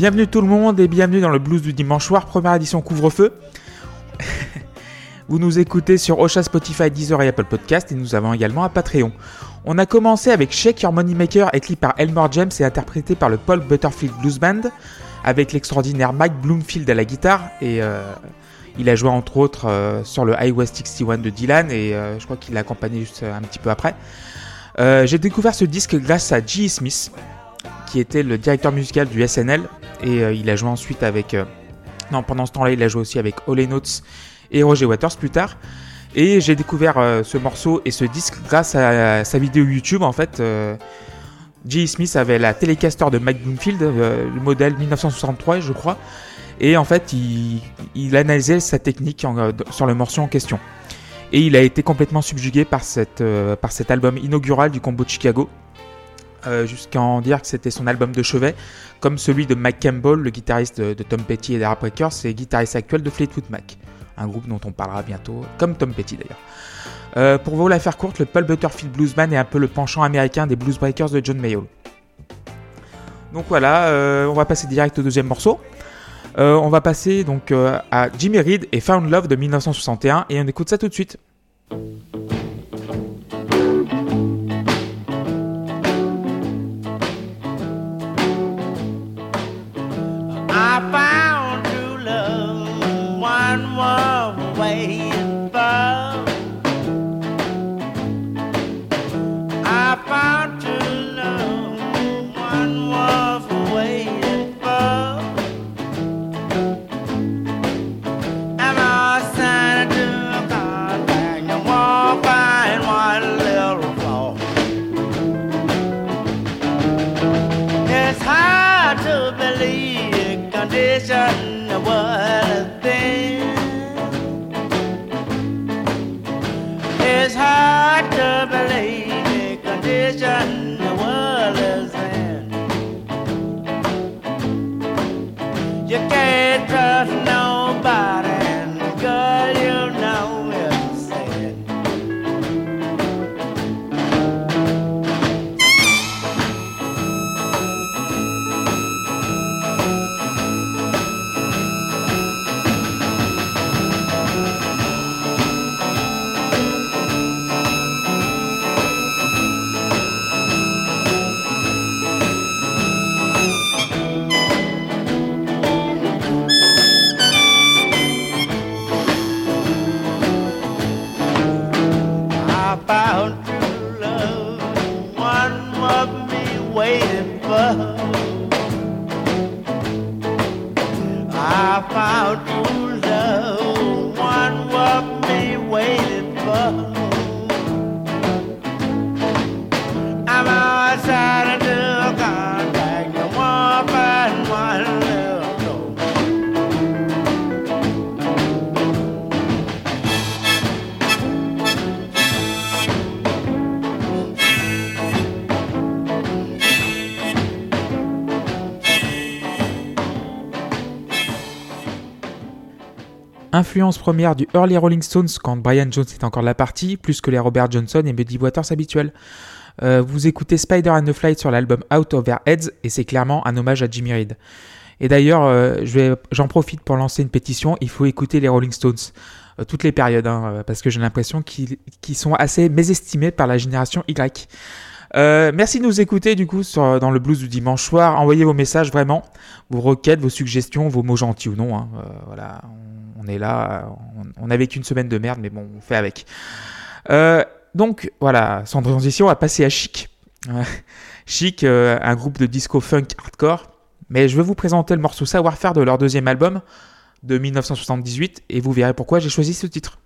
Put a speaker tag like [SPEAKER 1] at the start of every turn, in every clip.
[SPEAKER 1] Bienvenue tout le monde et bienvenue dans le blues du dimanche soir, première édition couvre-feu. Vous nous écoutez sur Ocha, Spotify, Deezer et Apple Podcast et nous avons également un Patreon. On a commencé avec Shake Your Moneymaker écrit par Elmore James et interprété par le Paul Butterfield Blues Band avec l'extraordinaire Mike Bloomfield à la guitare et euh, il a joué entre autres euh, sur le High West 61 de Dylan et euh, je crois qu'il l'a accompagné juste un petit peu après. J'ai découvert ce disque grâce à G. Smith qui était le directeur musical du SNL et il a joué ensuite avec... non, pendant ce temps-là, il a joué aussi avec Ole Notes et Roger Waters plus tard. Et j'ai découvert ce morceau et ce disque grâce à, sa vidéo YouTube en fait. J. Smith avait la Telecaster de Mike Bloomfield, le modèle 1963 je crois, et en fait, il, analysait sa technique euh, sur le morceau en question. Et il a été complètement subjugué par, euh, par cet album inaugural du combo de Chicago, euh, jusqu'à en dire que c'était son album de chevet, comme celui de Mike Campbell, le guitariste de, Tom Petty et des Heartbreakers, et guitariste actuel de Fleetwood Mac, un groupe dont on parlera bientôt, comme Tom Petty d'ailleurs. pour vous la faire courte, le Paul Butterfield Bluesman est un peu le penchant américain des Blues Breakers de John Mayall. Donc voilà, on va passer direct au deuxième morceau. Euh, on va passer donc euh, à Jimmy Reed et Found Love de 1961 et on écoute ça tout de suite. decision. Influence première du early Rolling Stones quand Brian Jones est encore de la partie, plus que les Robert Johnson et Buddy Waters habituels. Euh, vous écoutez Spider and the Flight sur l'album Out of Their Heads et c'est clairement un hommage à Jimmy Reed. Et d'ailleurs, euh, j'en profite pour lancer une pétition, il faut écouter les Rolling Stones, euh, toutes les périodes, hein, parce que j'ai l'impression qu'ils sont assez mésestimés par la génération Y. merci de nous écouter du coup dans le blues du dimanche soir. Envoyez vos messages vraiment, vos requêtes, vos suggestions, vos mots gentils ou non. Hein. voilà, on est là, on, n'a vécu une semaine de merde, mais bon, on fait avec. Euh, donc voilà, sans transition, on va passer à Chic. Chic, euh, un groupe de disco funk hardcore. Mais je vais vous présenter le morceau Savoir-faire de leur deuxième album de 1978 et vous verrez pourquoi j'ai choisi ce titre.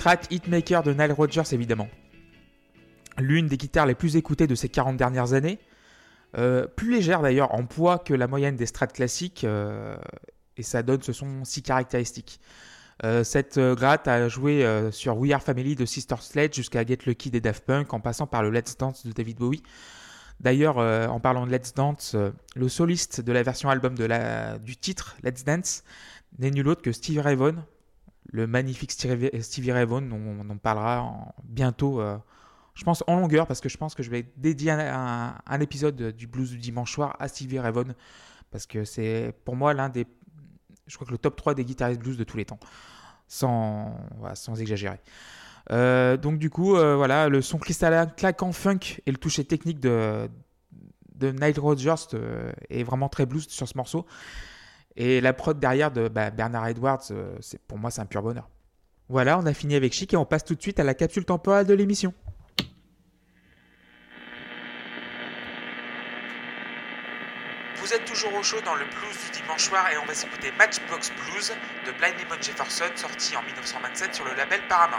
[SPEAKER 1] Strat Hitmaker de Nile Rodgers, évidemment. L'une des guitares les plus écoutées de ces 40 dernières années. Euh, plus légère d'ailleurs en poids que la moyenne des strats classiques, euh, et ça donne ce son si caractéristique. Euh, cette gratte a joué sur We Are Family de Sister Sledge jusqu'à Get Lucky des Daft Punk en passant par le Let's Dance de David Bowie. D'ailleurs, en parlant de Let's Dance, le soliste de la version album du titre Let's Dance n'est nul autre que Stevie Ray le magnifique Stevie Ray Vaughan, on, en parlera bientôt je pense en longueur parce que je pense que je vais dédier un, épisode du blues du dimanche soir à Stevie Ray Vaughan parce que c'est pour moi l'un des je crois que le top 3 des guitaristes blues de tous les temps sans sans exagérer. Euh, donc du coup euh, voilà le son cristallin claquant funk et le toucher technique de de Nile Rodgers euh, est vraiment très blues sur ce morceau et la prod derrière de bah, Bernard Edwards c'est pour moi c'est un pur bonheur voilà on a fini avec Chic et on passe tout de suite à la capsule temporelle de l'émission Vous êtes toujours au chaud dans le blues du dimanche soir et on va s'écouter Matchbox Blues de Blind Lemon Jefferson sorti en 1927 sur le label Paramount.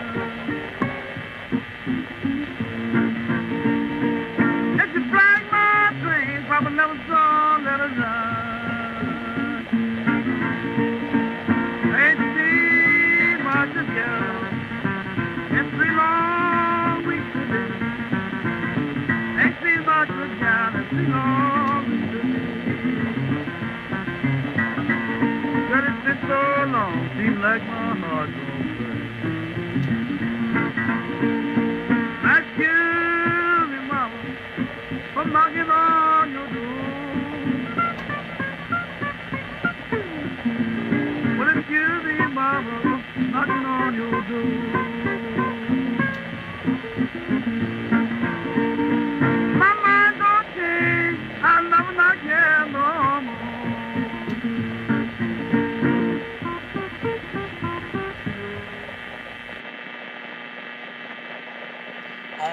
[SPEAKER 1] like my heart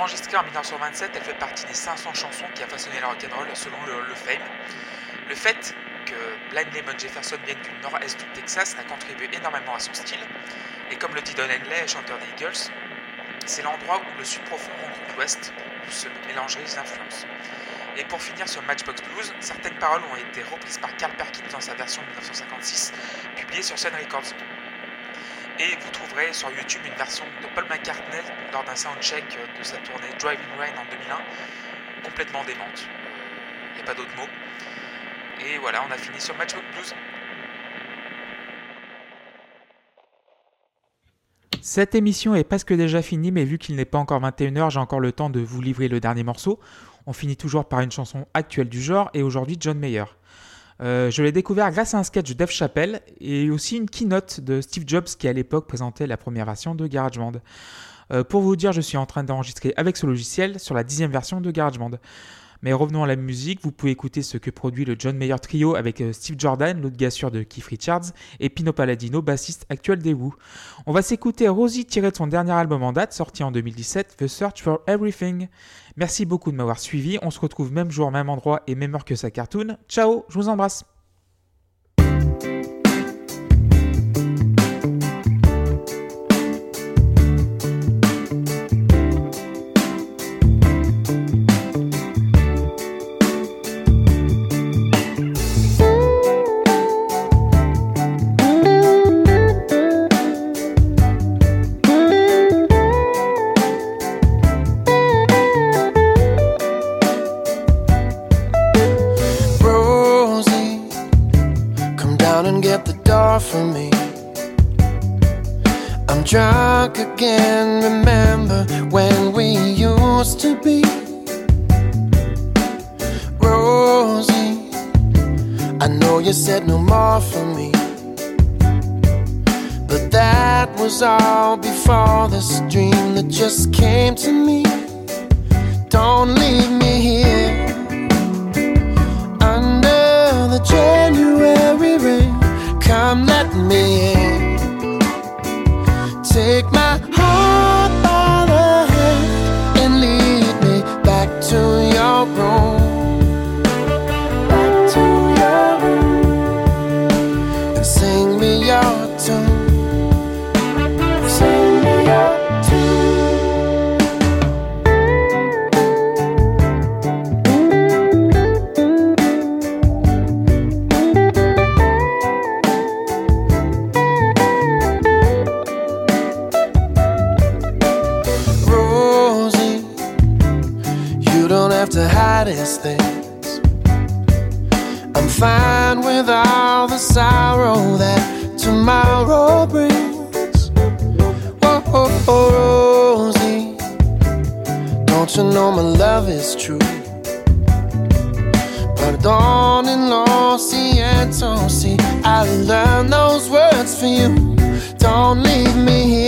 [SPEAKER 1] en 1927, elle fait partie des 500 chansons qui a façonné le rock'n'roll selon le, Fame. Le fait que Blind Lemon Jefferson vienne du nord-est du Texas a contribué énormément à son style, et comme le dit Don Henley, chanteur des Eagles, c'est l'endroit où le sud profond rencontre l'ouest, où se mélangeraient les influences. Et pour finir sur Matchbox Blues, certaines paroles ont été reprises par Carl Perkins dans sa version 1956, publiée sur Sun Records. Et vous trouverez sur YouTube une version de Paul McCartney lors d'un soundcheck de sa tournée Driving Rain en 2001, complètement démente. Euh, Il n'y a pas d'autre mot. Et voilà, on a fini sur Matchbook Blues. Cette émission est presque déjà finie, mais vu qu'il n'est pas encore 21h, j'ai encore le temps de vous livrer le dernier morceau. On finit toujours par une chanson actuelle du genre, et aujourd'hui John Mayer. Euh, je l'ai découvert grâce à un sketch de Dave Chappelle et aussi une keynote de Steve Jobs qui à l'époque présentait la première version de GarageBand. Euh, pour vous dire, je suis en train d'enregistrer avec ce logiciel sur la dixième version de GarageBand. Mais revenons à la musique, vous pouvez écouter ce que produit le John Mayer Trio avec euh, Steve Jordan, l'autre gars de Keith Richards, et Pino Palladino, bassiste actuel des Who. On va s'écouter Rosie tiré de son dernier album en date, sorti en 2017, The Search for Everything. Merci beaucoup de m'avoir suivi, on se retrouve même jour, même endroit et même heure que sa cartoon. Ciao, je vous embrasse
[SPEAKER 2] when we used to be Rosie. I know you said no more for me, but that was all before this dream that just came to me. Don't leave me learned those words for you. Don't leave me here